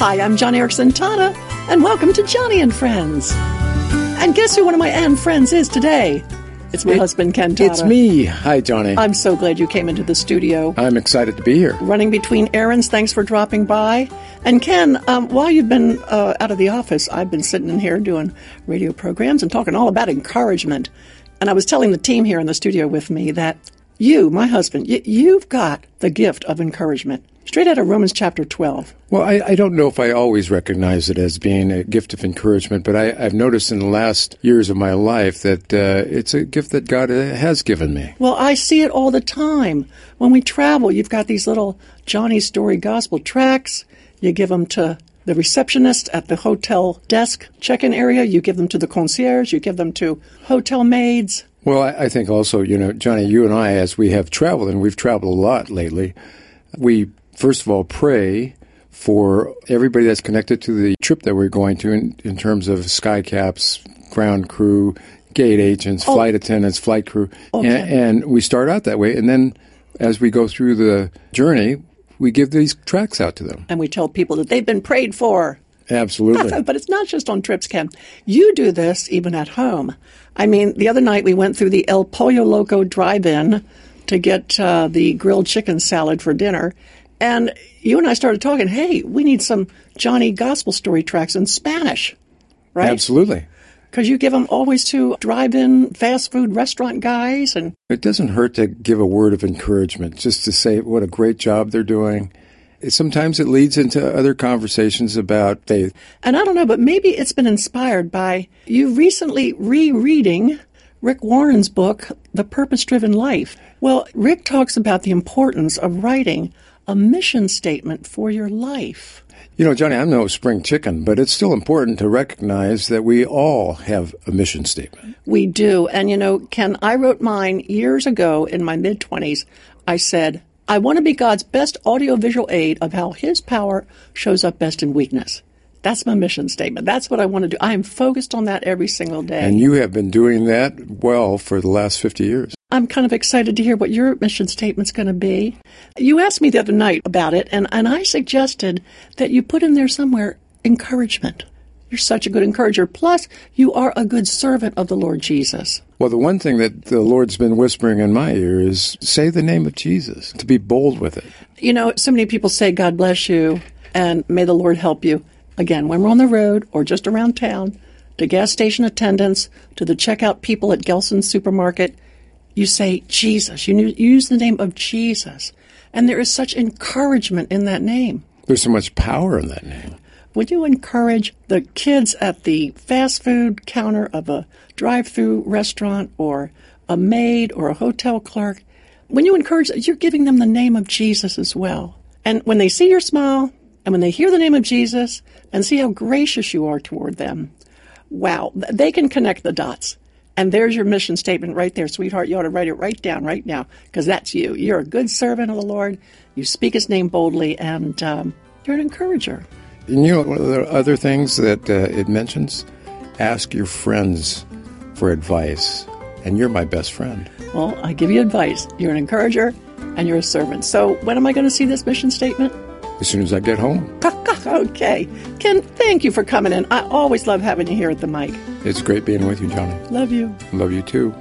Hi, I'm Joni Eareckson Tada, and welcome to Joni and Friends. And guess who one of my and friends is today? It's my It- husband, Ken Tada. It's me. Hi, Joni. I'm so glad you came into the studio. I'm excited to be here. Running between errands, thanks for dropping by. And Ken, um, while you've been uh, out of the office, I've been sitting in here doing radio programs and talking all about encouragement. And I was telling the team here in the studio with me that you, my husband, y- you've got the gift of encouragement. Straight out of Romans chapter 12. Well, I, I don't know if I always recognize it as being a gift of encouragement, but I, I've noticed in the last years of my life that uh, it's a gift that God uh, has given me. Well, I see it all the time. When we travel, you've got these little Joni Story gospel tracts. You give them to the receptionist at the hotel desk check-in area. You give them to the concierge. You give them to hotel maids. Well, I, I think also, you know, Joni, you and I, as we have traveled, and we've traveled a lot lately, we first of all pray for everybody that's connected to the trip that we're going to in, in terms of skycaps, ground crew, gate agents, flight attendants, flight crew. Okay. And, and we start out that way. And then as we go through the journey, we give these tracks out to them. And we tell people that they've been prayed for. Absolutely. but it's not just on trips, Ken. You do this even at home. I mean, the other night we went through the El Pollo Loco drive-in to get uh, the grilled chicken salad for dinner, and you and I started talking. Hey, we need some Joni Gospel Story tracks in Spanish, right? Absolutely. Because you give them always to drive-in fast food restaurant guys, and It doesn't hurt to give a word of encouragement, just to say what a great job they're doing. Sometimes it leads into other conversations about faith. and I don't know, but maybe it's been inspired by you recently rereading Rick Warren's book, The Purpose Driven Life. Well, Rick talks about the importance of writing a mission statement for your life. You know, Joni, I'm no spring chicken, but it's still important to recognize that we all have a mission statement. We do. And you know, Ken, I wrote mine years ago in my mid 20s. I said, I want to be God's best audiovisual aid of how his power shows up best in weakness. That's my mission statement. That's what I want to do. I am focused on that every single day. And you have been doing that well for the last 50 years. I'm kind of excited to hear what your mission statement's going to be. You asked me the other night about it, and, and I suggested that you put in there somewhere encouragement. You're such a good encourager. Plus, you are a good servant of the Lord Jesus. Well, the one thing that the Lord's been whispering in my ear is say the name of Jesus, to be bold with it. You know, so many people say, God bless you, and may the Lord help you. Again, when we're on the road or just around town, to gas station attendants, to the checkout people at Gelson's supermarket, you say Jesus. You use the name of Jesus. And there is such encouragement in that name. There's so much power in that name. Would you encourage the kids at the fast food counter of a drive through restaurant or a maid or a hotel clerk? When you encourage, you're giving them the name of Jesus as well. And when they see your smile and when they hear the name of Jesus and see how gracious you are toward them, wow, they can connect the dots. And there's your mission statement right there, sweetheart. You ought to write it right down right now because that's you. You're a good servant of the Lord. You speak his name boldly and um, you're an encourager. And you know, one of the other things that uh, it mentions? Ask your friends for advice. And you're my best friend. Well, I give you advice. You're an encourager and you're a servant. So, when am I going to see this mission statement? As soon as I get home, okay. Ken, thank you for coming in. I always love having you here at the mic. it's great being with you, Joni. Love you. Love you too.